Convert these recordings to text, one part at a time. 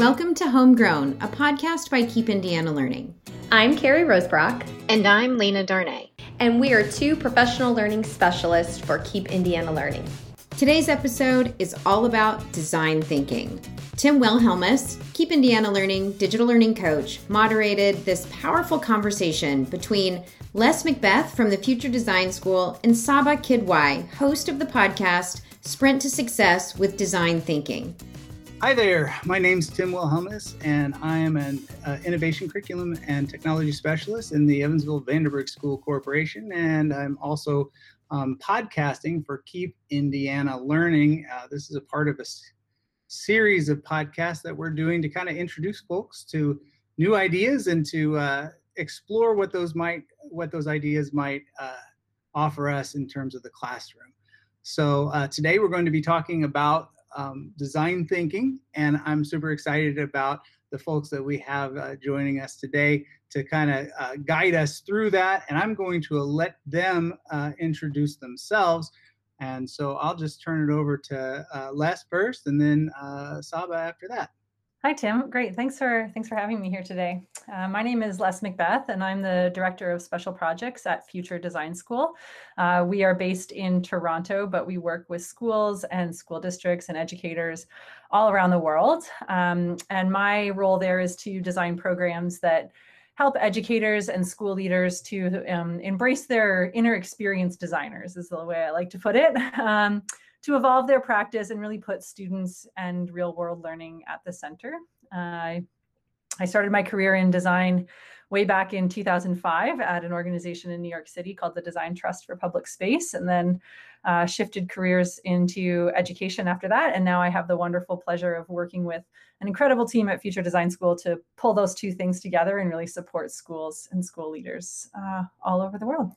Welcome to Homegrown, a podcast by Keep Indiana Learning. I'm Carrie Rosebrock. And I'm Lena Darnay. And we are two professional learning specialists for Keep Indiana Learning. Today's episode is all about design thinking. Tim Wilhelmus, Keep Indiana Learning digital learning coach, moderated this powerful conversation between Les Macbeth from the Future Design School and Saba Kidwai, host of the podcast Sprint to Success with Design Thinking. Hi there, my name is Tim Wilhelmus, and I am an uh, innovation curriculum and technology specialist in the Evansville Vanderburgh School Corporation, and I'm also um, podcasting for Keep Indiana Learning. Uh, this is a part of a s- series of podcasts that we're doing to kind of introduce folks to new ideas and to uh, explore what those might, what those ideas might uh, offer us in terms of the classroom. So uh, today we're going to be talking about um, design thinking, and I'm super excited about the folks that we have uh, joining us today to kind of uh, guide us through that. And I'm going to let them uh, introduce themselves. And so I'll just turn it over to uh, Les first, and then uh, Saba after that. Hi, Tim. Great. Thanks for thanks for having me here today. Uh, my name is Les Macbeth, and I'm the director of special projects at Future Design School. Uh, we are based in Toronto, but we work with schools and school districts and educators all around the world. Um, and my role there is to design programs that help educators and school leaders to um, embrace their inner experience designers, is the way I like to put it. Um, to evolve their practice and really put students and real world learning at the center. Uh, I started my career in design way back in 2005 at an organization in New York City called the Design Trust for Public Space, and then uh, shifted careers into education after that. And now I have the wonderful pleasure of working with an incredible team at Future Design School to pull those two things together and really support schools and school leaders uh, all over the world.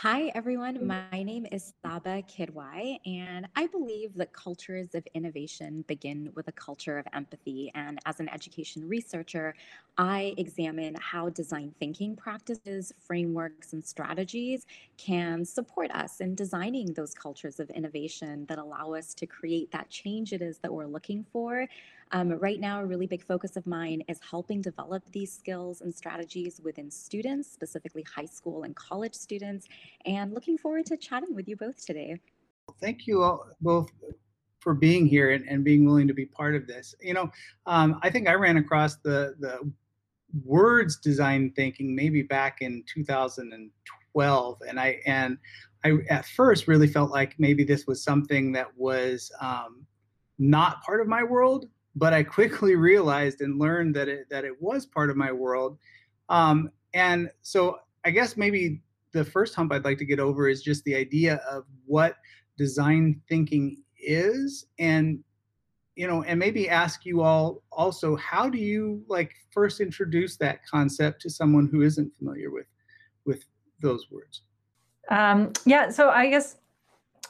Hi, everyone. Mm. My name is Saba Kidwai, and I believe that cultures of innovation begin with a culture of empathy. And as an education researcher, I examine how design thinking practices, frameworks, and strategies can support us in designing those cultures of innovation that allow us to create that change it is that we're looking for um, right now, a really big focus of mine is helping develop these skills and strategies within students, specifically high school and college students, and looking forward to chatting with you both today. Thank you all, both for being here and, and being willing to be part of this. You know, um, I think I ran across the the words design thinking maybe back in 2012, and I and I at first really felt like maybe this was something that was um, not part of my world but I quickly realized and learned that it that it was part of my world. Um, and so I guess maybe the first hump I'd like to get over is just the idea of what design thinking is and you know and maybe ask you all also how do you like first introduce that concept to someone who isn't familiar with with those words um, yeah so i guess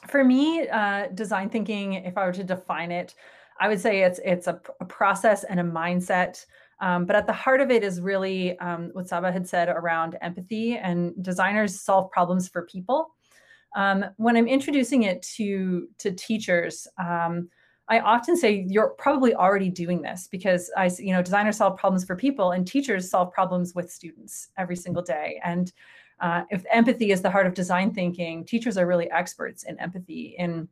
for me uh, design thinking if i were to define it I would say it's it's a, a process and a mindset. Um, but at the heart of it is really um, what Saba had said around empathy and designers solve problems for people. Um, when I'm introducing it to to teachers, um, I often say you're probably already doing this because I, you know, designers solve problems for people and teachers solve problems with students every single day. And uh, if empathy is the heart of design thinking, teachers are really experts in empathy in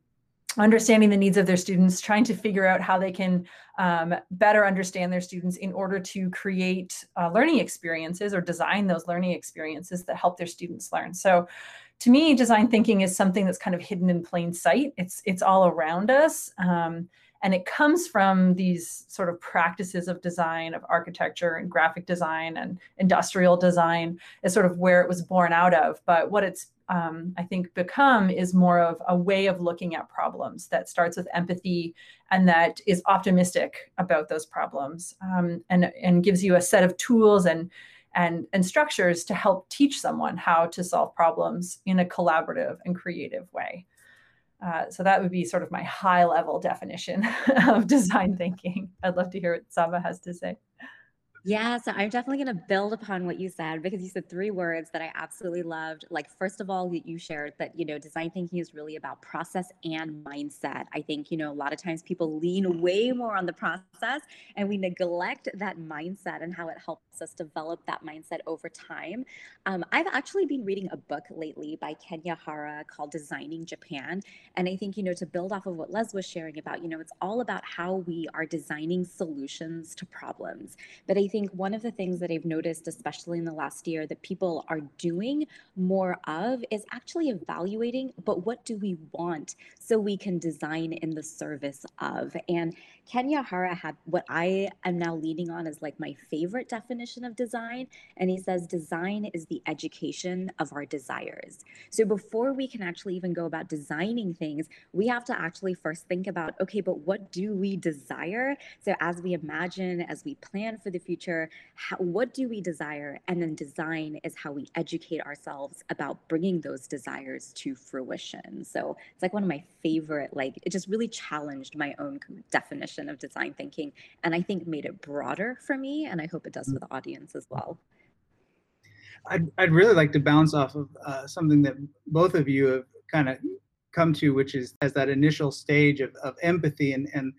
understanding the needs of their students, trying to figure out how they can um, better understand their students in order to create uh, learning experiences or design those learning experiences that help their students learn. So to me, design thinking is something that's kind of hidden in plain sight. It's, it's all around us. Um, and it comes from these sort of practices of design, of architecture and graphic design and industrial design is sort of where it was born out of. But what it's um, I think, become is more of a way of looking at problems that starts with empathy and that is optimistic about those problems um, and, and gives you a set of tools and, and, and structures to help teach someone how to solve problems in a collaborative and creative way. Uh, so that would be sort of my high level definition of design thinking. I'd love to hear what Saba has to say. Yeah, so I'm definitely going to build upon what you said because you said three words that I absolutely loved. Like, first of all, you shared that, you know, design thinking is really about process and mindset. I think, you know, a lot of times people lean way more on the process and we neglect that mindset and how it helps us develop that mindset over time. Um, I've actually been reading a book lately by Kenya Hara called Designing Japan. And I think, you know, to build off of what Les was sharing about, you know, it's all about how we are designing solutions to problems. But I think think one of the things that I've noticed, especially in the last year, that people are doing more of is actually evaluating, but what do we want so we can design in the service of? And Kenya Hara had what I am now leaning on as like my favorite definition of design. And he says design is the education of our desires. So before we can actually even go about designing things, we have to actually first think about okay, but what do we desire? So as we imagine, as we plan for the future, how, what do we desire? And then design is how we educate ourselves about bringing those desires to fruition. So it's like one of my favorite, like, it just really challenged my own definition definition of design thinking and I think made it broader for me. And I hope it does for the audience as well. I'd, I'd really like to bounce off of uh, something that both of you have kind of come to, which is as that initial stage of, of empathy and, and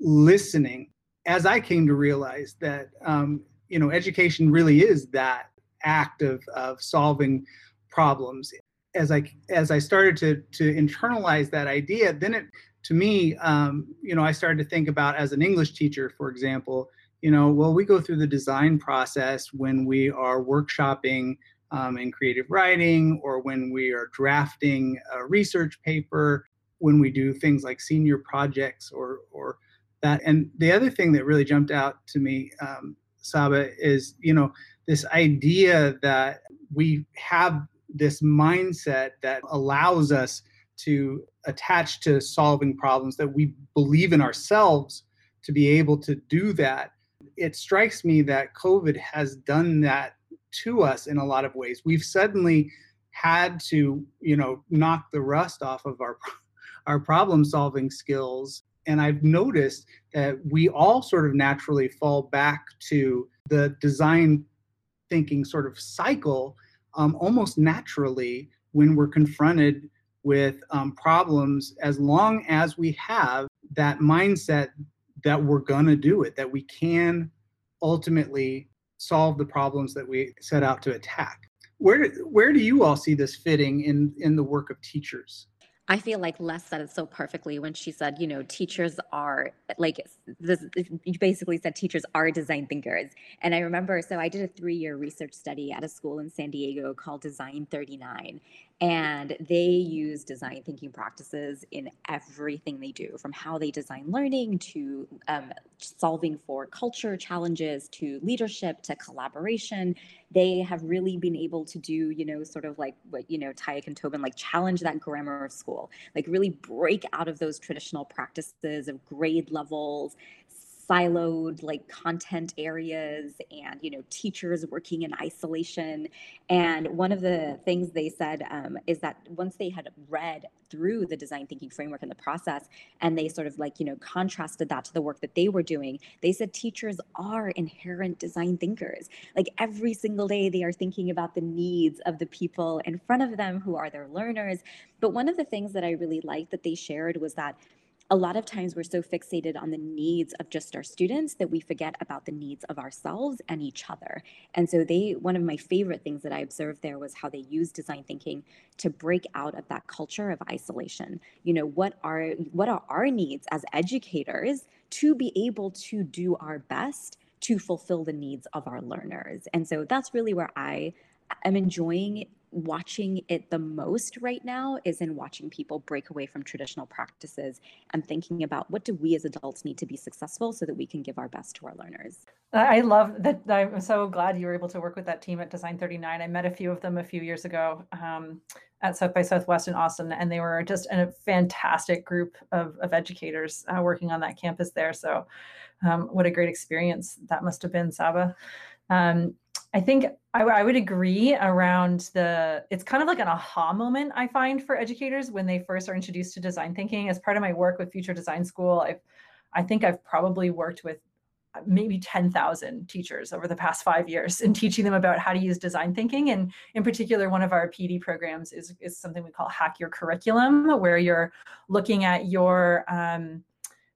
listening. As I came to realize that, um, you know, education really is that act of, of solving problems. As I as I started to to internalize that idea, then it to me, um, you know, I started to think about as an English teacher, for example, you know, well, we go through the design process when we are workshopping um, in creative writing or when we are drafting a research paper, when we do things like senior projects or, or that. And the other thing that really jumped out to me, um, Saba, is, you know, this idea that we have this mindset that allows us to attach to solving problems, that we believe in ourselves to be able to do that. It strikes me that COVID has done that to us in a lot of ways. We've suddenly had to, you know, knock the rust off of our our problem solving skills and I've noticed that we all sort of naturally fall back to the design thinking sort of cycle um, almost naturally when we're confronted with um, problems as long as we have that mindset that we're going to do it, that we can ultimately solve the problems that we set out to attack. Where, where do you all see this fitting in, in the work of teachers? I feel like Les said it so perfectly when she said, you know, teachers are like this. You basically said teachers are design thinkers. And I remember, so I did a three year research study at a school in San Diego called Design 39 and they use design thinking practices in everything they do from how they design learning to um, solving for culture challenges to leadership to collaboration. They have really been able to do you know sort of like what you know Tyack and Tobin like challenge that grammar of school like really break out of those traditional practices of grade levels siloed like content areas and you know teachers working in isolation. And one of the things they said um, is that once they had read through the design thinking framework and the process and they sort of like you know contrasted that to the work that they were doing they said teachers are inherent design thinkers. Like every single day they are thinking about the needs of the people in front of them who are their learners. But one of the things that i really liked that they shared was that a lot of times we're so fixated on the needs of just our students that we forget about the needs of ourselves and each other. And so they one of my favorite things that I observed there was how they use design thinking to break out of that culture of isolation. You know, what are what are our needs as educators to be able to do our best to fulfill the needs of our learners. And so that's really where I am enjoying watching it the most right now is in watching people break away from traditional practices and thinking about what do we as adults need to be successful so that we can give our best to our learners. I love that. I'm so glad you were able to work with that team at Design 39. I met a few of them a few years ago um, at South by Southwest in Austin, and they were just a fantastic group of, of educators uh, working on that campus there. So, um, what a great experience that must have been, Saba. Um, I think I, I, would agree around the, it's kind of like an aha moment I find for educators when they first are introduced to design thinking. As part of my work with Future Design School, I've, I think I've probably worked with maybe 10,000 teachers over the past five years in teaching them about how to use design thinking. And in particular, one of our PD programs is, is something we call Hack Your Curriculum, where you're looking at your um,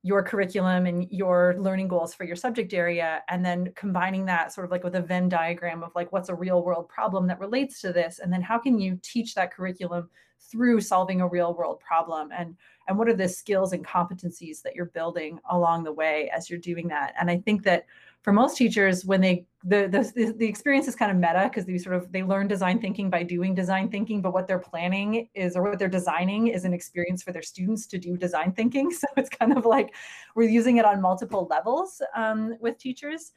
your curriculum and your learning goals for your subject area and then combining that sort of like with a venn diagram of like what's a real world problem that relates to this? And then how can you teach that curriculum through solving a real world problem? And and what are the skills and competencies that you're building along the way as you're doing that? And i think that for most teachers when they the the, the experience is kind of meta because they sort of they learn design thinking by doing design thinking but what they're planning is or what they're designing is an experience for their students to do design thinking. So it's kind of like we're using it on multiple levels um, with teachers.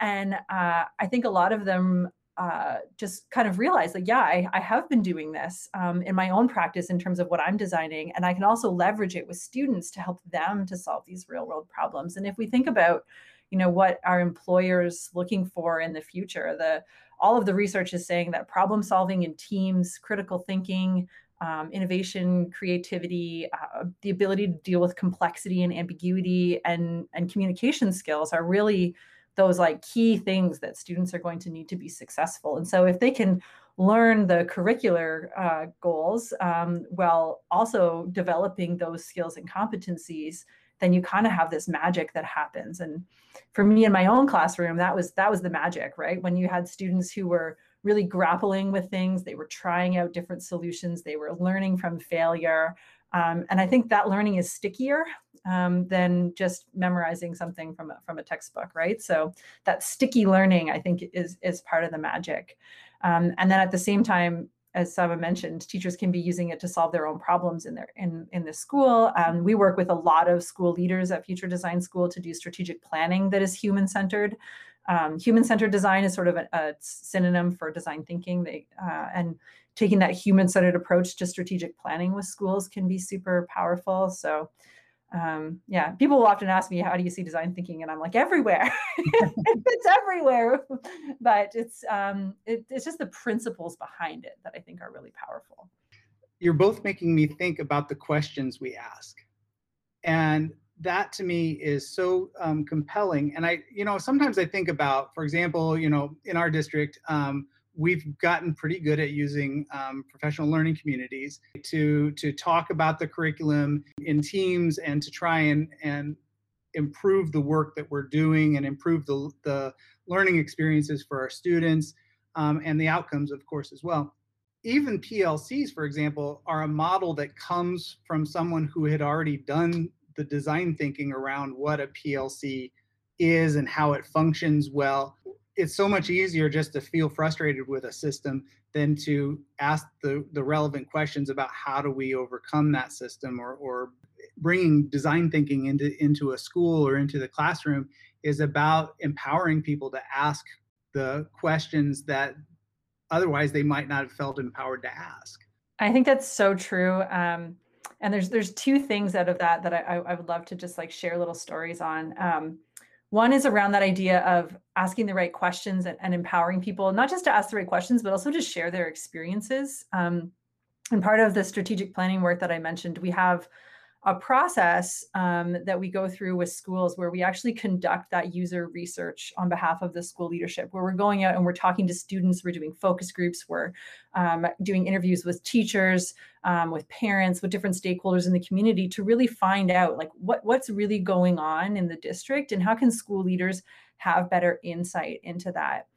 And uh, i think a lot of them uh, just kind of realize like yeah i, I have been doing this um, in my own practice in terms of what i'm designing and i can also leverage it with students to help them to solve these real world problems. And if we think about you know what are employers looking for in the future the all of the research is saying that problem solving in teams critical thinking um, innovation creativity uh, the ability to deal with complexity and ambiguity and and communication skills are really those like key things that students are going to need to be successful. And so if they can learn the curricular uh, goals um, while also developing those skills and competencies then you kind of have this magic that happens. And for me in my own classroom that was that was the magic right? When you had students who were really grappling with things they were trying out different solutions they were learning from failure um, and i think that learning is stickier um, than just memorizing something from a, from a textbook right so that sticky learning i think is is part of the magic um, and then at the same time as Saba mentioned, teachers can be using it to solve their own problems in their in in the school. Um, we work with a lot of school leaders at Future Design School to do strategic planning that is human centered. Um, human centered design is sort of a, a synonym for design thinking. They uh, and taking that human centered approach to strategic planning with schools can be super powerful. So um, yeah, people will often ask me, how do you see design thinking? And I'm like, everywhere. it's everywhere. But it's um, it, it's just the principles behind it that I think are really powerful. You're both making me think about the questions we ask. And that to me is so um, compelling. And I, you know, sometimes I think about, for example, you know, in our district, um, we've gotten pretty good at using um, professional learning communities to to talk about the curriculum in teams and to try and and improve the work that we're doing and improve the the learning experiences for our students um, and the outcomes of course as well. Even plcs for example are a model that comes from someone who had already done the design thinking around what a plc is and how it functions well it's so much easier just to feel frustrated with a system than to ask the, the relevant questions about how do we overcome that system or, or bringing design thinking into, into a school or into the classroom is about empowering people to ask the questions that otherwise they might not have felt empowered to ask. I think that's so true. Um, and there's there's two things out of that that I, I would love to just like share little stories on. Um, one is around that idea of asking the right questions and, and, empowering people, not just to ask the right questions, but also to share their experiences. Um, and part of the strategic planning work that I mentioned, we have a process um, that we go through with schools where we actually conduct that user research on behalf of the school leadership, where we're going out and we're talking to students, we're doing focus groups, we're um, doing interviews with teachers, um, with parents, with different stakeholders in the community to really find out like what, what's really going on in the district and how can school leaders have better insight into that.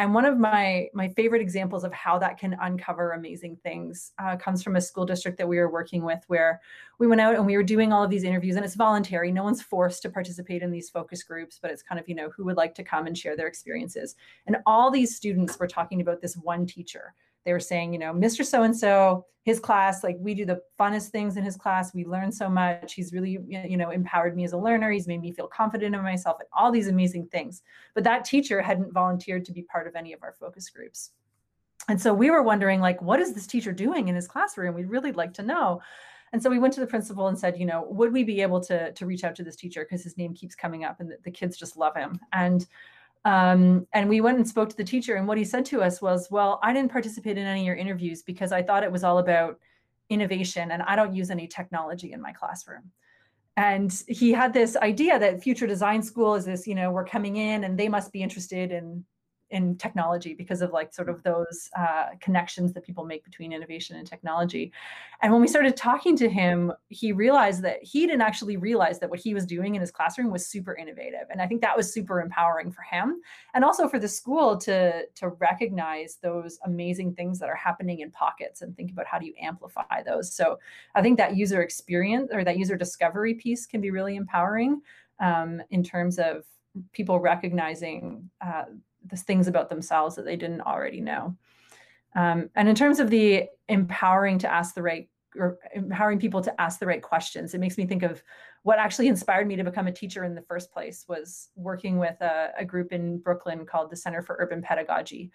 And one of my my favorite examples of how that can uncover amazing things uh, comes from a school district that we were working with, where we went out and we were doing all of these interviews, and it's voluntary. No one's forced to participate in these focus groups, but it's kind of you know who would like to come and share their experiences. And all these students were talking about this one teacher they were saying, you know, Mr. So and so, his class, like we do the funnest things in his class. We learn so much. He's really, you know, empowered me as a learner. He's made me feel confident in myself and all these amazing things. But that teacher hadn't volunteered to be part of any of our focus groups. And so we were wondering, like, what is this teacher doing in his classroom? We'd really like to know. And so we went to the principal and said, you know, would we be able to, to reach out to this teacher? Because his name keeps coming up and the, the kids just love him. And um, and we went and spoke to the teacher, and what he said to us was, Well, I didn't participate in any of your interviews because I thought it was all about innovation, and I don't use any technology in my classroom. and he had this idea that future design school is this you know we're coming in and they must be interested in in technology because of like sort of those uh, connections that people make between innovation and technology. And when we started talking to him, he realized that he didn't actually realize that what he was doing in his classroom was super innovative. And I think that was super empowering for him and also for the school to, to recognize those amazing things that are happening in pockets and think about how do you amplify those. So I think that user experience or that user discovery piece can be really empowering um, in terms of people recognizing uh, the things about themselves that they didn't already know. Um, and in terms of the empowering to ask the right or empowering people to ask the right questions, it makes me think of what actually inspired me to become a teacher in the first place was working with a, a group in Brooklyn called the Center for Urban Pedagogy.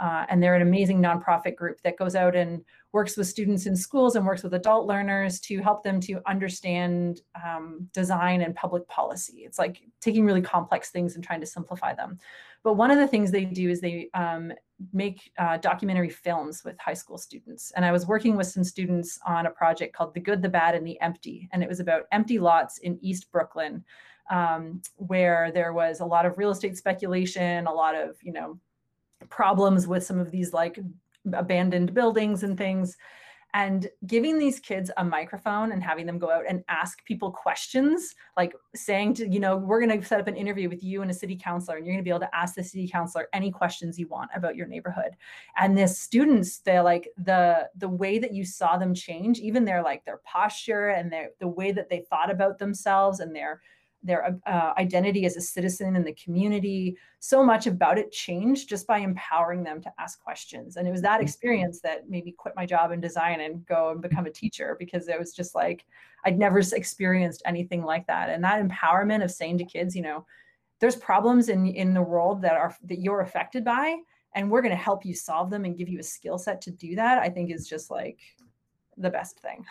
Uh, and they're an amazing nonprofit group that goes out and works with students in schools and works with adult learners to help them to understand um, design and public policy. It's like taking really complex things and trying to simplify them. But one of the things they do is they um, make uh, documentary films with high school students. And I was working with some students on a project called The Good, the Bad, and the Empty. And it was about empty lots in East Brooklyn, um, where there was a lot of real estate speculation, a lot of, you know, problems with some of these like abandoned buildings and things and giving these kids a microphone and having them go out and ask people questions like saying to you know we're going to set up an interview with you and a city councilor and you're going to be able to ask the city councilor any questions you want about your neighborhood. And the students they're like the the way that you saw them change even their like their posture and their the way that they thought about themselves and their their uh, identity as a citizen in the community. So much about it changed just by empowering them to ask questions. And it was that mm-hmm. experience that made me quit my job in design and go and become a teacher because it was just like I'd never experienced anything like that. And that empowerment of saying to kids, you know, there's problems in in the world that are that you're affected by and we're going to help you solve them and give you a skill set to do that i think is just like the best thing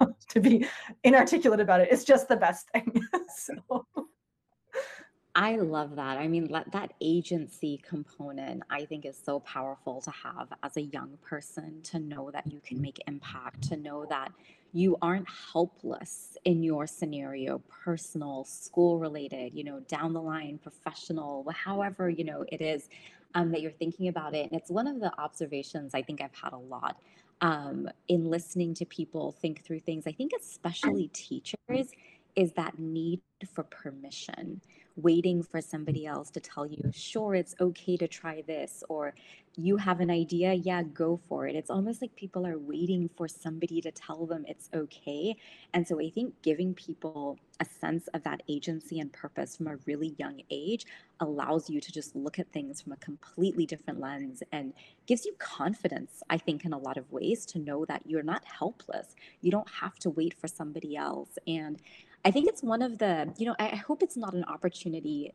to be inarticulate about it. It's just the best thing. so. I love that. I mean, that, that agency component, I think, is so powerful to have as a young person to know that you can make impact, to know that you aren't helpless in your scenario, personal, school related, you know, down the line, professional, however, you know, it is um, that you're thinking about it. And it's one of the observations I think I've had a lot um, in listening to people think through things. I think, especially teachers, is that need for permission waiting for mm. somebody else to tell you, sure, it's okay to try this, or you have an idea, yeah, go for it. It's almost like people are waiting for somebody to tell them it's okay. And so I think giving people a sense of that agency and purpose from a really young age allows you to just look at things from a completely different lens and gives you confidence, I think, in a lot of ways to know that you're not helpless. You don't have to wait for somebody else. And I think it's one of the, you know, I hope it's not an opportunity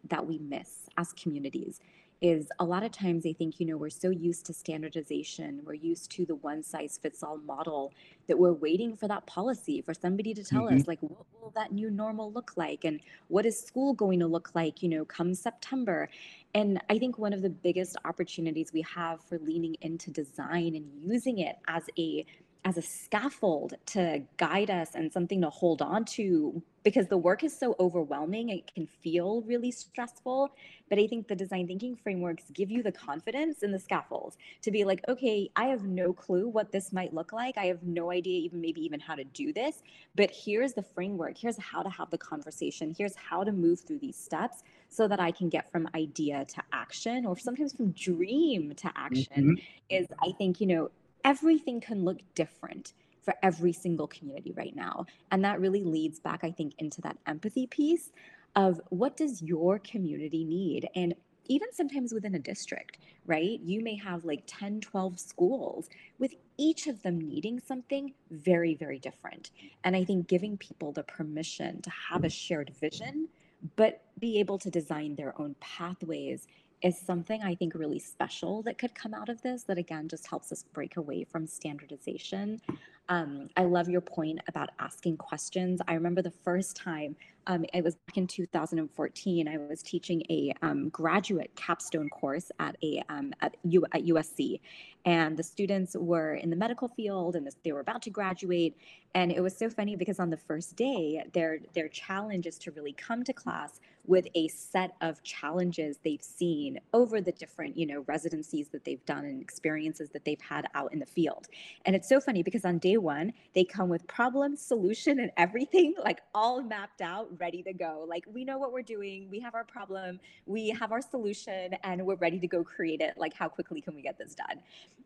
that we miss as communities. Is a lot of times I think, you know, we're so used to standardization, we're used to the one size fits all model that we're waiting for that policy, for somebody to tell mm-hmm. us, like, what will that new normal look like? And what is school going to look like, you know, come September? And I think one of the biggest opportunities we have for leaning into design and using it as a as a scaffold to guide us and something to hold on to because the work is so overwhelming it can feel really stressful. But i think the design thinking frameworks give you the confidence in the scaffolds to be like okay i have no clue what this might look like. I have no idea even maybe even how to do this. But here's the framework. Here's how to have the conversation. Here's how to move through these steps so that i can get from idea to action or sometimes from dream to action mm-hmm. is i think you know everything can look different for every single community right now. And that really leads back, I think, into that empathy piece of what does your community need? And even sometimes within a district, right? You may have like 10, 12 schools with each of them needing something very, very different. And I think giving people the permission to have a shared vision, but be able to design their own pathways is something I think really special that could come out of this that again just helps us break away from standardization. Um, I love your point about asking questions. I remember the first time um, it was back in 2014. I was teaching a um, graduate capstone course at a um, at, U, at USC, and the students were in the medical field and they were about to graduate. And it was so funny because on the first day, their their challenge is to really come to class with a set of challenges they've seen over the different, you know, residencies that they've done and experiences that they've had out in the field. And it's so funny because on day one, they come with problem, solution, and everything like all mapped out, ready to go. Like we know what we're doing, we have our problem, we have our solution, and we're ready to go create it. Like, how quickly can we get this done?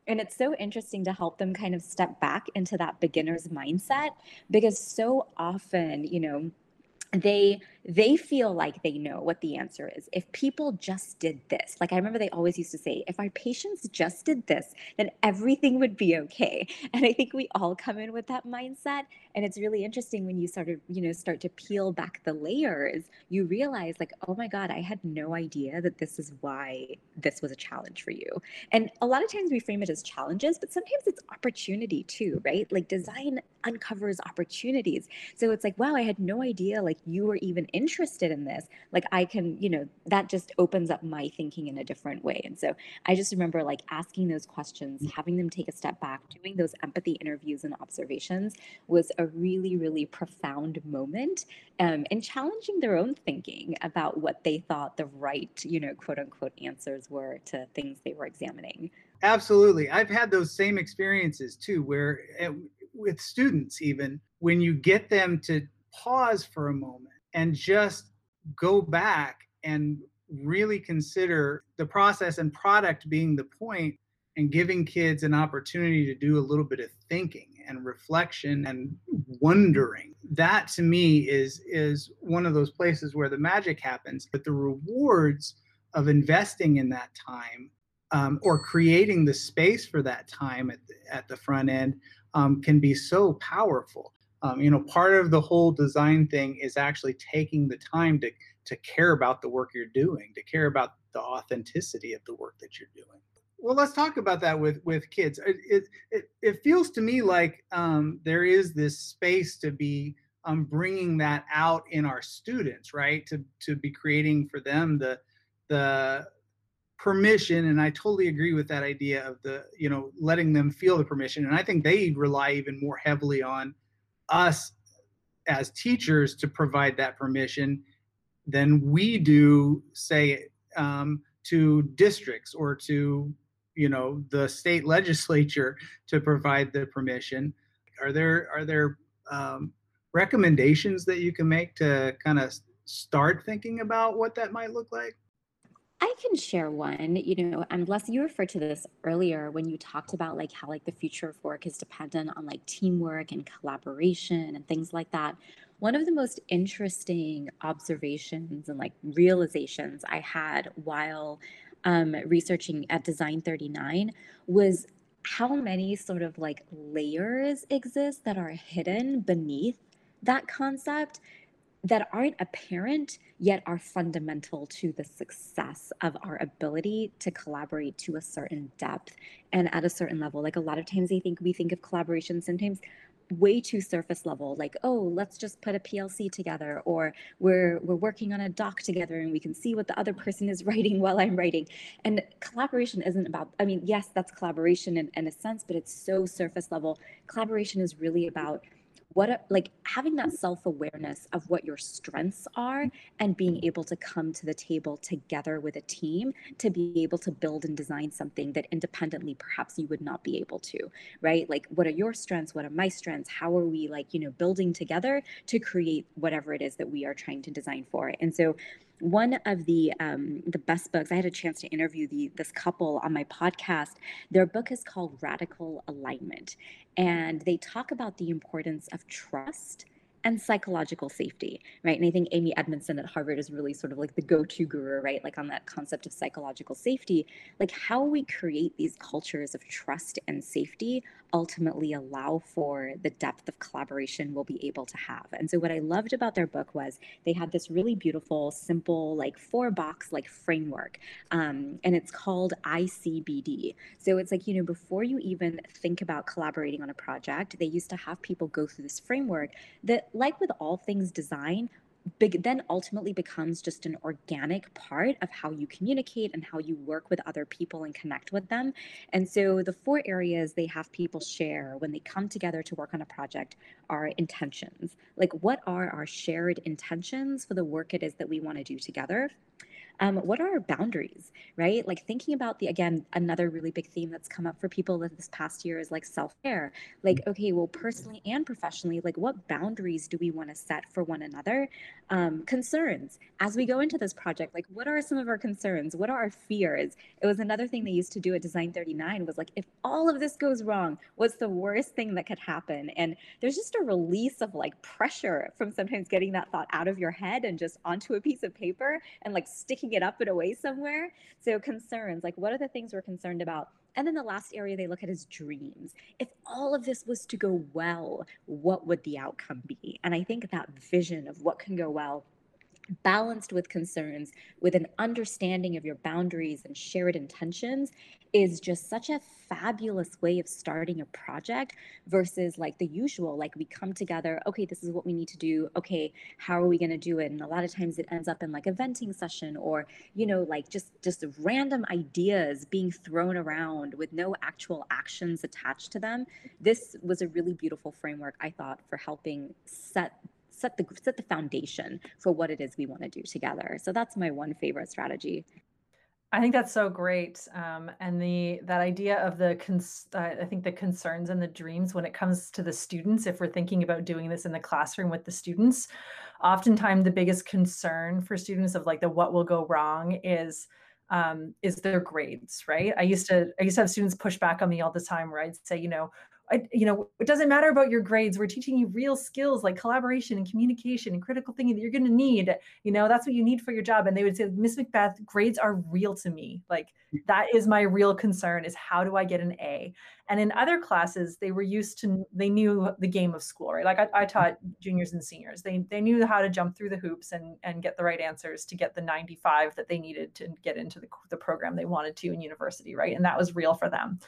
And it's so interesting to help them kind of step back into that beginner's mindset because so often, you know, they they feel like they know what the answer is. If people just did this, like I remember they always used to say, if our patients just did this, then everything would be okay. And I think we all come in with that mindset. And it's really interesting when you sort of, you know, start to peel back the layers, you realize like, oh my God, I had no idea that this is why this was a challenge for you. And a lot of times we frame it as challenges, but sometimes it's opportunity too, right? Like design uncovers opportunities. So it's like, wow, I had no idea like you were even interested in this like i can you know that just opens up my thinking in a different way. And so i just remember like asking those questions mm. having them take a step back doing those empathy interviews and observations was a really really profound moment um, and challenging their own thinking about what they thought the right you know quote unquote answers were to things they were examining. Absolutely. I've had those same experiences too where eh, with students even when you get them to pause for a moment and just go back and really consider the process and product being the point and giving kids an opportunity to do a little bit of thinking and reflection and wondering. That to me is is one of those places where the magic happens but the rewards of investing in that time um, or creating the space for that time at the, at the front end um, can be so powerful um, you know part of the whole design thing is actually taking the time to to care about the work you're doing to care about the authenticity of the work that you're doing. Well let's talk about that with with kids. It it, it feels to me like um, there is this space to be um, bringing that out in our students right? To to be creating for them the the permission and i totally agree with that idea of the you know letting them feel the permission and i think they rely even more heavily on us as teachers to provide that permission than we do, say, um, to districts or to you know the state legislature to provide the permission. Are there are there um, recommendations that you can make to kind of start thinking about what that might look like? I can share one, you know, and unless you referred to this earlier when you talked about like how like the future of work is dependent on like teamwork and collaboration and things like that. One of the most interesting observations and like realizations I had while um, researching at Design 39 was how many sort of like layers exist that are hidden beneath that concept that aren't apparent yet are fundamental to the success of our ability to collaborate to a certain depth and at a certain level. Like a lot of times i think we think of collaboration sometimes way too surface level like oh let's just put a plc together or we're we're working on a doc together and we can see what the other person is writing while i'm writing. And collaboration isn't about i mean yes that's collaboration in, in a sense but it's so surface level. Collaboration is really about what like having that self-awareness of what your strengths are and being able to come to the table together with a team to be able to build and design something that independently perhaps you would not be able to right? Like what are your strengths? What are my strengths? How are we like you know building together to create whatever it is that we are trying to design for? And so one of the um, the best books i had a chance to interview the this couple on my podcast their book is called radical alignment. And they talk about the importance of trust and psychological safety, right? And I think Amy Edmondson at Harvard is really sort of like the go-to guru, right? Like on that concept of psychological safety, like how we create these cultures of trust and safety ultimately allow for the depth of collaboration we'll be able to have. And so what I loved about their book was they had this really beautiful, simple, like four box like framework. Um, and it's called ICBD. So it's like, you know, before you even think about collaborating on a project, they used to have people go through this framework that, like with all things design, big, then ultimately becomes just an organic part of how you communicate and how you work with other people and connect with them. And so the four areas they have people share when they come together to work on a project are intentions. Like, what are our shared intentions for the work it is that we want to do together? Um, what are our boundaries, right? Like thinking about the, again, another really big theme that's come up for people this past year is like self care. Like, mm. okay, well, personally and professionally, like what boundaries do we want to set for one another? Um, concerns as we go into this project, like what are some of our concerns? What are our fears? It was another thing they used to do at Design 39 was like, if all of this goes wrong, what's the worst thing that could happen? And there's just a release of like pressure from sometimes getting that thought out of your head and just onto a piece of paper and like sticking it up and away somewhere. So concerns, like what are the things we're concerned about? And then the last area they look at is dreams. If all of this was to go well, what would the outcome be? And I think that vision of what can go well balanced with concerns, with an understanding of your boundaries and shared intentions, is just such a fabulous way of starting a project versus like the usual like we come together okay this is what we need to do. Okay how are we going to do it? And a lot of times it ends up in like a venting session or you know like just just random ideas being thrown around with no actual actions attached to them. This was a really beautiful framework i thought for helping set set the set the foundation for what it is we want to do together. So that's my one favorite strategy. I think that's so great, um, and the that idea of the cons- uh, I think the concerns and the dreams when it comes to the students. If we're thinking about doing this in the classroom with the students, oftentimes the biggest concern for students of like the what will go wrong is um, is their grades, right? I used to I used to have students push back on me all the time where I'd say, you know, You know, it doesn't matter about your grades. We're teaching you real skills like collaboration and communication and critical thinking that you're going to need. You know, that's what you need for your job. And they would say, Miss Macbeth, grades are real to me. Like that is my real concern is how do I get an A? And in other classes, they were used to, they knew the game of school, right? Like I, I taught juniors and seniors. They, they knew how to jump through the hoops and, and get the right answers to get the 95 that they needed to get into the, the program they wanted to in university, right? And that was real for them.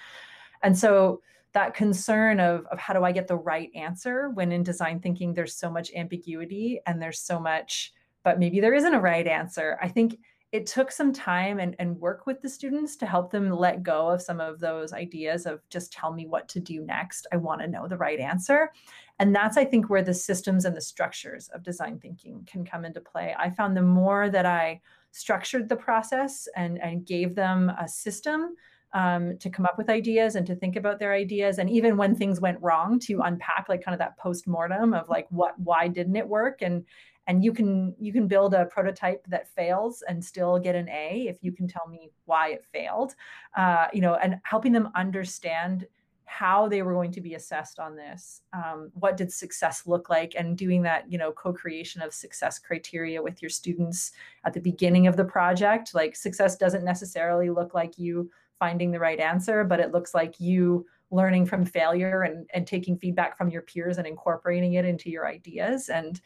And so that concern of, of how do I get the right answer when in design thinking there's so much ambiguity and there's so much, but maybe there isn't a right answer. I think it took some time and, and work with the students to help them let go of some of those ideas of just tell me what to do next. I want to know the right answer. And that's, I think, where the systems and the structures of design thinking can come into play. I found the more that I structured the process and, and gave them a system um, to come up with ideas and to think about their ideas. And even when things went wrong to unpack like kind of that post-mortem of like what why didn't it work? And and you can you can build a prototype that fails and still get an a if you can tell me why it failed. Uh, you know and helping them understand how they were going to be assessed on this um, what did success look like and doing that you know co-creation of success criteria with your students at the beginning of the project. Like success doesn't necessarily look like you finding the right answer, but it looks like you learning from failure and, and taking feedback from your peers and incorporating it into your ideas. And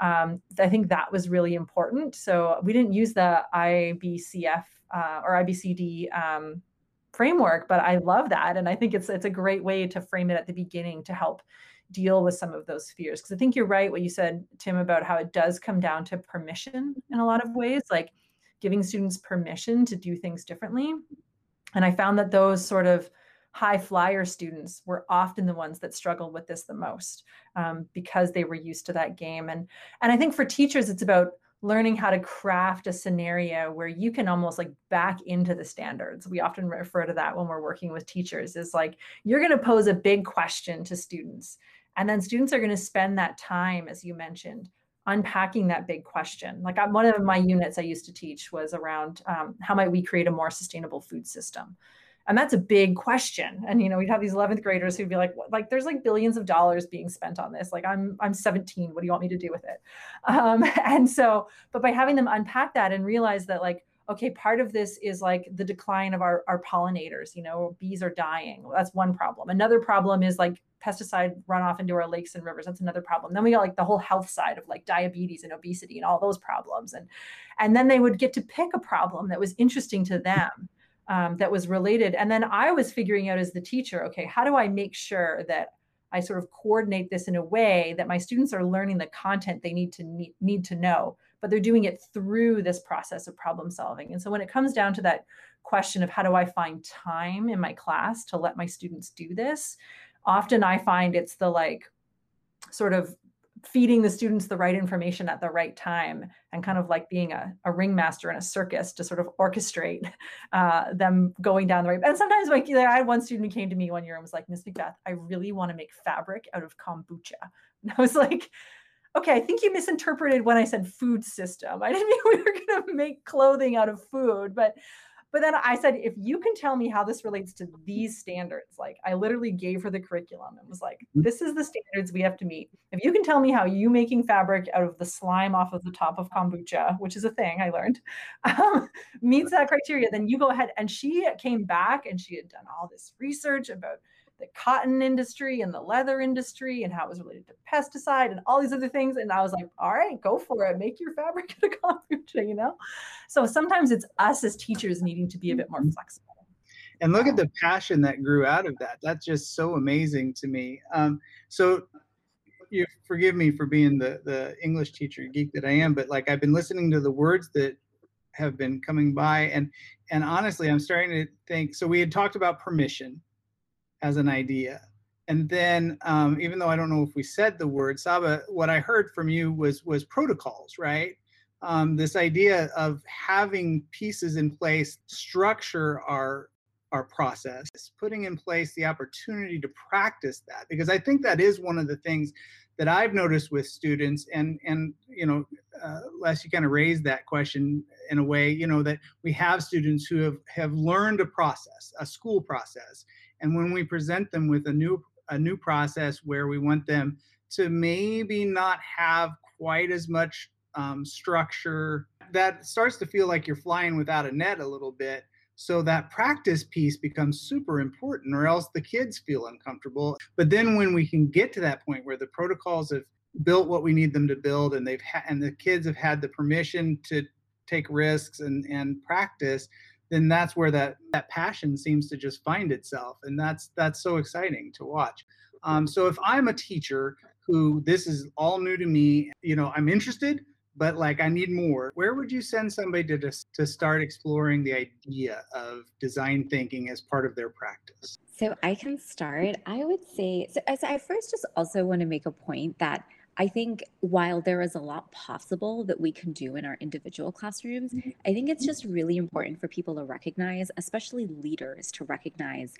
um, I think that was really important. So we didn't use the IBCF uh, or IBCD um, framework, but I love that, and I think it's it's a great way to frame it at the beginning to help deal with some of those fears. Because I think you're right what you said, Tim, about how it does come down to permission in a lot of ways, like giving students permission to do things differently and I found that those sort of high flyer students were often the ones that struggled with this the most um, because they were used to that game. And, and I think for teachers, it's about learning how to craft a scenario where you can almost like back into the standards. We often refer to that when we're working with teachers is like you're going to pose a big question to students and then students are going to spend that time as you mentioned unpacking that big question. Like I'm, one of my units I used to teach was around um, how might we create a more sustainable food system. and that's a big question and you know we'd have these 11th graders who'd be like like there's like billions of dollars being spent on this like i'm i'm 17 what do you want me to do with it um, and so but by having them unpack that and realize that like okay part of this is like the decline of our, our pollinators you know bees are dying. That's one problem. Another problem is like pesticide runoff into our lakes and rivers. That's another problem. Then we got like the whole health side of like diabetes and obesity and all those problems. And and then they would get to pick a problem that was interesting to them um, that was related. And then i was figuring out as the teacher okay how do i make sure that i sort of coordinate this in a way that my students are learning the content they need to need, need to know but they're doing it through this process of problem solving. And so when it comes down to that question of how do i find time in my class to let my students do this often I find it's the like sort of feeding the students the right information at the right time and kind of like being a, a ringmaster in a circus to sort of orchestrate uh, them going down the right and sometimes like i had one student who came to me one year and was like miss macbeth i really want to make fabric out of kombucha. And i was like okay i think you misinterpreted when i said food system i didn't mean we were going to make clothing out of food but but then I said, if you can tell me how this relates to these standards, like I literally gave her the curriculum and was like, mm-hmm. this is the standards we have to meet. If you can tell me how you making fabric out of the slime off of the top of kombucha, which is a thing I learned, um, meets that criteria, then you go ahead. And she came back and she had done all this research about the cotton industry and the leather industry and how it was related to pesticide and all these other things. And I was like, all right, go for it. Make your fabric out of kombucha, you know? So sometimes it's us as teachers needing to be a bit more mm-hmm. flexible. And look at the passion that grew out of that. That's just so amazing to me. Um, so you forgive me for being the the English teacher geek that I am, but like I've been listening to the words that have been coming by and and honestly I'm starting to think so we had talked about permission as an idea. And then, um, even though I don't know if we said the word Saba, what I heard from you was was protocols, right? Um, this idea of having pieces in place, structure our our process, putting in place the opportunity to practice that, because I think that is one of the things that I've noticed with students, and and you know, uh, Les, you kind of raised that question in a way, you know, that we have students who have have learned a process, a school process, and when we present them with a new a new process where we want them to maybe not have quite as much um, structure, that starts to feel like you're flying without a net a little bit. So that practice piece becomes super important, or else the kids feel uncomfortable. But then when we can get to that point where the protocols have built what we need them to build, and they've ha- and the kids have had the permission to take risks and and practice, then that's where that that passion seems to just find itself and that's that's so exciting to watch. Um, so if i'm a teacher who this is all new to me you know i'm interested but like i need more where would you send somebody to just to start exploring the idea of design thinking as part of their practice? So i can start. I would say so, so i first just also want to make a point that I think while there is a lot possible that we can do in our individual classrooms, mm-hmm. I think it's just really important for people to recognize, especially leaders, to recognize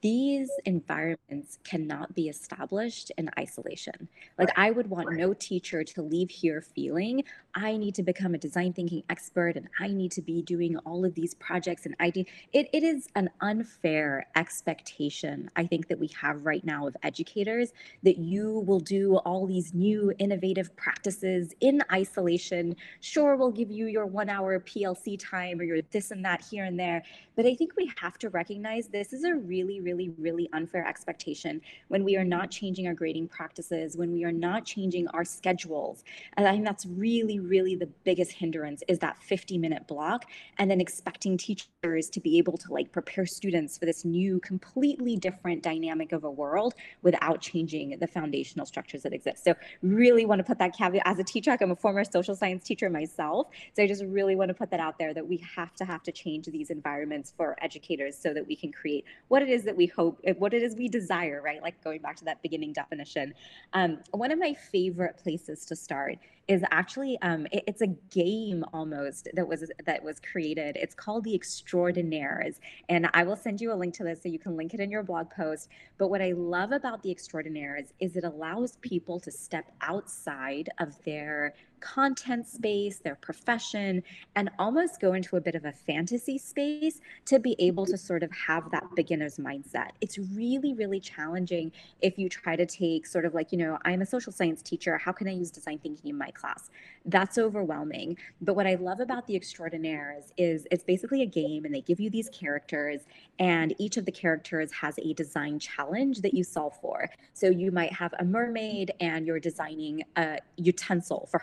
these environments cannot be established in isolation. Like, I would want no teacher to leave here feeling I need to become a design thinking expert and I need to be doing all of these projects and ID. It, it is an unfair expectation, I think, that we have right now of educators that you will do all these new innovative practices in isolation. Sure, we'll give you your one hour PLC time or your this and that here and there. But I think we have to recognize this is a really really, really, really unfair expectation when we are not changing our grading practices, when we are not changing our schedules. And I think that's really, really the biggest hindrance is that 50 minute block and then expecting teachers to be able to like prepare students for this new, completely different dynamic of a world without changing the foundational structures that exist. So really want to put that caveat as a teacher, I'm a former social science teacher myself. So I just really want to put that out there that we have to have to change these environments for educators so that we can create what it is is that we hope, eh, what it is we desire, right? Like going back to that beginning definition. Um, one of my favorite places to start is actually um, it, it's a game almost that was that was created. It's called the Extraordinaires, and I will send you a link to this so you can link it in your blog post. But what I love about the Extraordinaires is it allows people to step outside of their content space, their profession, and almost go into a bit of a fantasy space to be able to sort of have that beginner's mindset. It's really, really challenging if you try to take sort of like, you know, I'm a social science teacher. How can I use design thinking in my class? That's overwhelming. But what I love about the Extraordinaires is it's basically a game and they give you these characters, and each of the characters has a design challenge that you solve for. So you might have a mermaid and you're designing a utensil for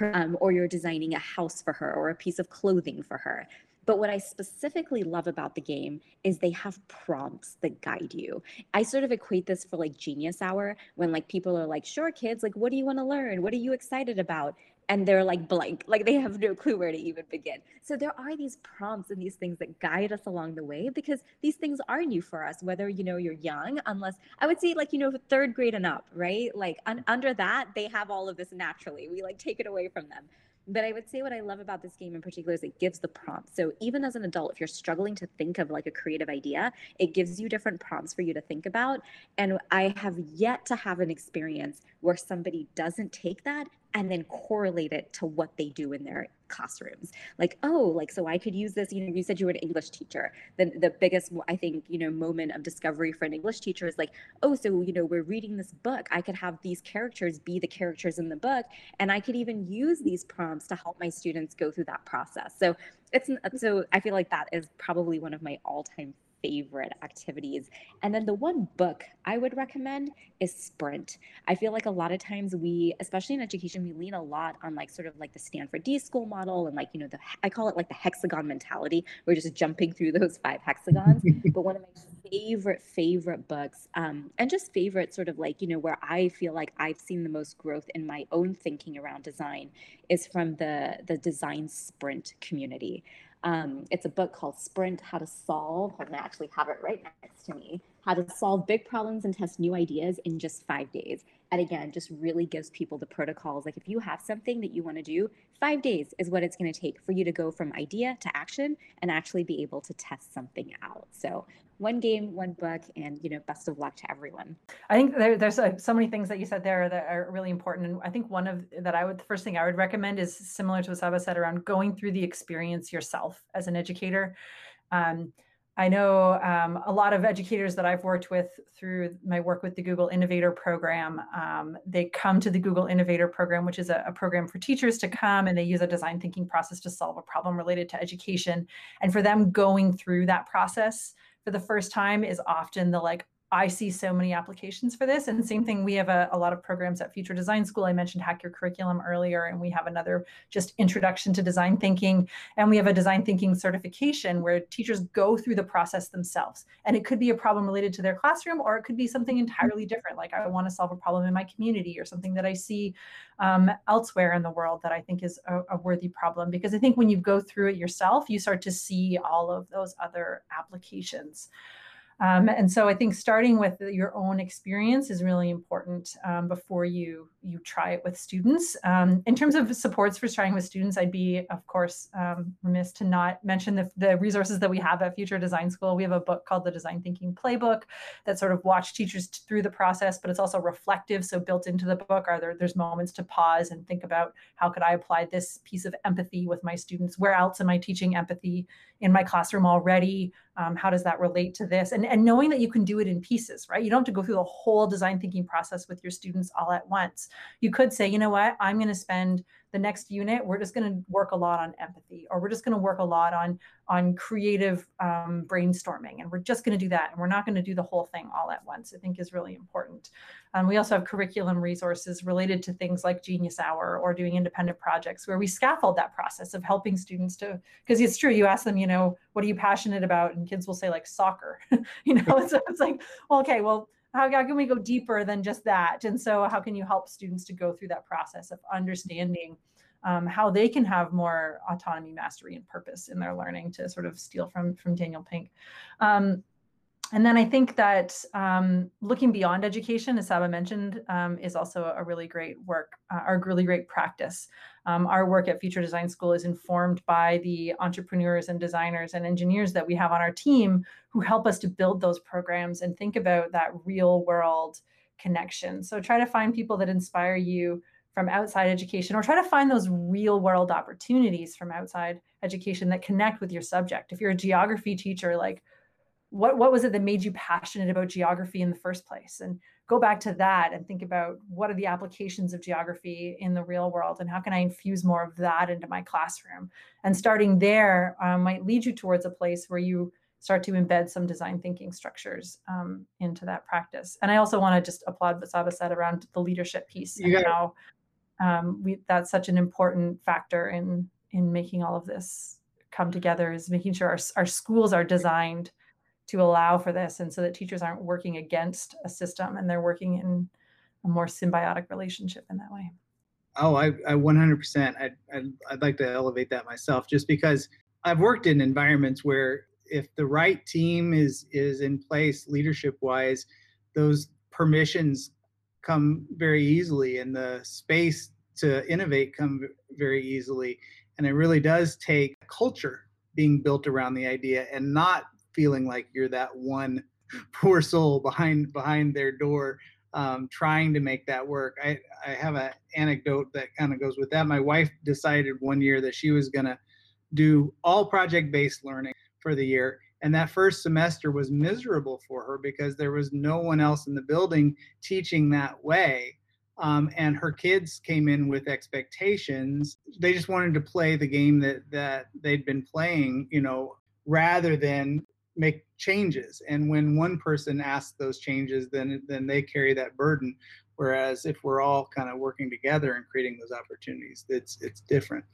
um, or you're designing a house for her or a piece of clothing for her. But what I specifically love about the game is they have prompts that guide you. I sort of equate this for like genius hour when like people are like, sure, kids, like, what do you want to learn? What are you excited about? and they're like blank like they have no clue where to even begin so there are these prompts and these things that guide us along the way because these things are new for us whether you know you're young unless i would say like you know third grade and up right like un- under that they have all of this naturally we like take it away from them but I would say what I love about this game in particular is it gives the prompts. So even as an adult, if you're struggling to think of like a creative idea, it gives you different prompts for you to think about. And I have yet to have an experience where somebody doesn't take that and then correlate it to what they do in their classrooms. Like oh like so i could use this you know you said you were an english teacher. Then the biggest i think you know moment of discovery for an english teacher is like oh so you know we're reading this book. I could have these characters be the characters in the book and i could even use these prompts to help my students go through that process. So it's so i feel like that is probably one of my all-time favorite activities. And then the one book I would recommend is Sprint. I feel like a lot of times we, especially in education, we lean a lot on like sort of like the Stanford D school model and like, you know, the I call it like the hexagon mentality. We're just jumping through those five hexagons. but one of my favorite, favorite books, um, and just favorite sort of like, you know, where I feel like I've seen the most growth in my own thinking around design is from the the design sprint community. Um, it's a book called Sprint How to Solve. I actually have it right next to me. How to solve big problems and test new ideas in just five days. And again, just really gives people the protocols. Like if you have something that you want to do, five days is what it's going to take for you to go from idea to action and actually be able to test something out. So one game, one book, and you know, best of luck to everyone. I think there, there's uh, so many things that you said there that are really important, and I think one of that I would the first thing I would recommend is similar to what Saba said around going through the experience yourself as an educator. Um, I know um, a lot of educators that I've worked with through my work with the Google Innovator Program. Um, they come to the Google Innovator Program, which is a, a, program for teachers to come and they use a design thinking process to solve a problem related to education. And for them going through that process for the first time is often the like, I see so many applications for this. And same thing, we have a, a, lot of programs at Future Design School. I mentioned Hack Your Curriculum earlier, and we have another just introduction to design thinking. And we have a design thinking certification where teachers go through the process themselves. And it could be a problem related to their classroom, or it could be something entirely different. Like I want to solve a problem in my community or something that I see um, elsewhere in the world that I think is a, a worthy problem. Because I think when you go through it yourself, you start to see all of those other applications. Um, and so I think starting with your own experience is really important um, before you you try it with students. Um, in terms of supports for trying with students, I'd be, of course, um, remiss to not mention the, the resources that we have at Future Design School. We have a book called the Design Thinking Playbook that sort of watch teachers through the process, but it's also reflective. So built into the book are there there's moments to pause and think about how could I apply this piece of empathy with my students? Where else am I teaching empathy in my classroom already? Um, how does that relate to this? And, and knowing that you can do it in pieces, right? You don't have to go through the whole design thinking process with your students all at once. You could say, you know what, I'm going to spend the next unit, we're just going to work a lot on empathy, or we're just going to work a lot on on creative um, brainstorming, and we're just going to do that, and we're not going to do the whole thing all at once. I think is really important. Um, we also have curriculum resources related to things like Genius Hour or doing independent projects, where we scaffold that process of helping students to. Because it's true, you ask them, you know, what are you passionate about, and kids will say like soccer, you know. so it's like, well, okay, well how, how can we go deeper than just that? And so, how can you help students to go through that process of understanding um, how they can have more autonomy, mastery, and purpose in their learning? To sort of steal from from Daniel Pink. Um, and then I think that um, looking beyond education, as Saba mentioned, um, is also a really great work, uh, or really great practice. Um, our work at Future Design School is informed by the entrepreneurs and designers and engineers that we have on our team who help us to build those programs and think about that real world connection. So try to find people that inspire you from outside education or try to find those real world opportunities from outside education that connect with your subject. If you're a geography teacher, like what what was it that made you passionate about geography in the first place? And go back to that and think about what are the applications of geography in the real world and how can i infuse more of that into my classroom? And starting there um, might lead you towards a place where you start to embed some design thinking structures um, into that practice. And i also want to just applaud what saba said around the leadership piece and how um, we, that's such an important factor in in making all of this come together is making sure our, our schools are designed to allow for this and so that teachers aren't working against a system and they're working in a more symbiotic relationship in that way. Oh i, I 100% I'd, I'd, I'd like to elevate that myself just because i've worked in environments where if the right team is is in place leadership wise those permissions come very easily and the space to innovate come very easily. And it really does take culture being built around the idea and not feeling like you're that one poor soul behind behind their door um, trying to make that work. I, I have an anecdote that kind of goes with that. My wife decided one year that she was going to do all project based learning for the year. And that first semester was miserable for her because there was no one else in the building teaching that way. Um, and her kids came in with expectations. They just wanted to play the game that that they'd been playing, you know, rather than make changes and when one person asks those changes then then they carry that burden. Whereas if we're all kind of working together and creating those opportunities it's it's different.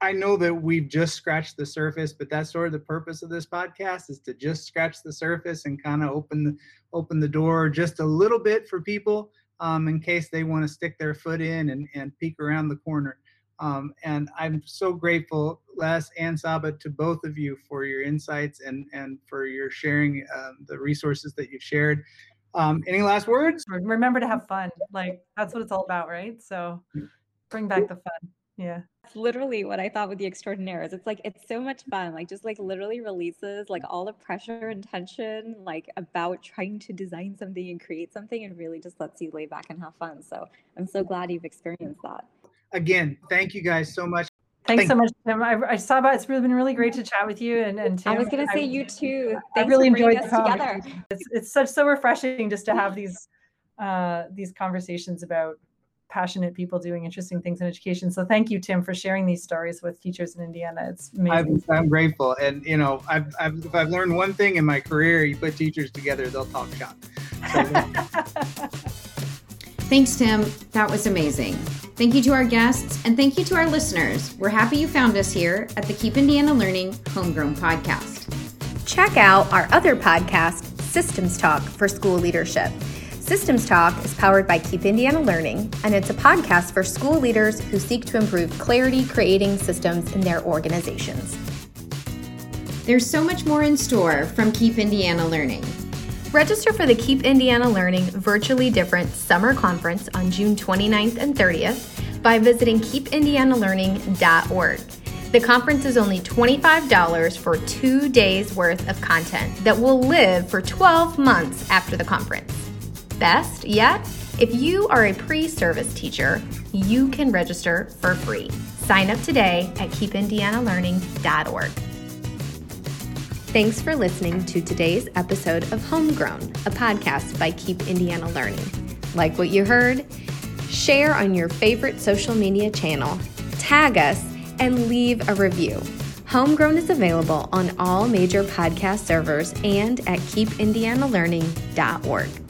I know that we've just scratched the surface but that's sort of the purpose of this podcast is to just scratch the surface and kind of open the open the door just a little bit for people um, in case they want to stick their foot in and, and peek around the corner um, and I'm so grateful, Les and Saba, to both of you for your insights and, and for your sharing um, the resources that you've shared. Um, any last words? Remember to have fun. Like that's what it's all about, right? So bring back the fun. Yeah. That's literally what I thought with the extraordinaires. It's like it's so much fun. Like just like literally releases like all the pressure and tension like about trying to design something and create something and really just lets you lay back and have fun. So I'm so glad you've experienced that again, thank you guys so much. Thanks thank so much, Tim. I, I Saba it's really been really great to chat with you and, and Tim. I was gonna say I, you too. Thanks I really enjoyed the together. It's it's such so refreshing just to have these uh, these conversations about passionate people doing interesting things in education. So thank you, Tim, for sharing these stories with teachers in Indiana. It's amazing. I'm, I'm grateful, and you know, I've, I've if I've learned one thing in my career, you put teachers together, they'll talk shop. So, Thanks, Tim. That was amazing. Thank you to our guests and thank you to our listeners. We're happy you found us here at the Keep Indiana Learning Homegrown podcast. Check out our other podcast, Systems Talk for School Leadership. Systems Talk is powered by Keep Indiana Learning, and it's a podcast for school leaders who seek to improve clarity creating systems in their organizations. There's so much more in store from Keep Indiana Learning. Register for the Keep Indiana Learning Virtually Different Summer Conference on June 29th and 30th by visiting keepindianalearning.org. The conference is only $25 for two days worth of content that will live for 12 months after the conference. Best yet, if you are a pre service teacher, you can register for free. Sign up today at keepindianalearning.org. Thanks for listening to today's episode of Homegrown, a podcast by Keep Indiana Learning. Like what you heard? Share on your favorite social media channel, tag us, and leave a review. Homegrown is available on all major podcast servers and at keepindianalearning.org.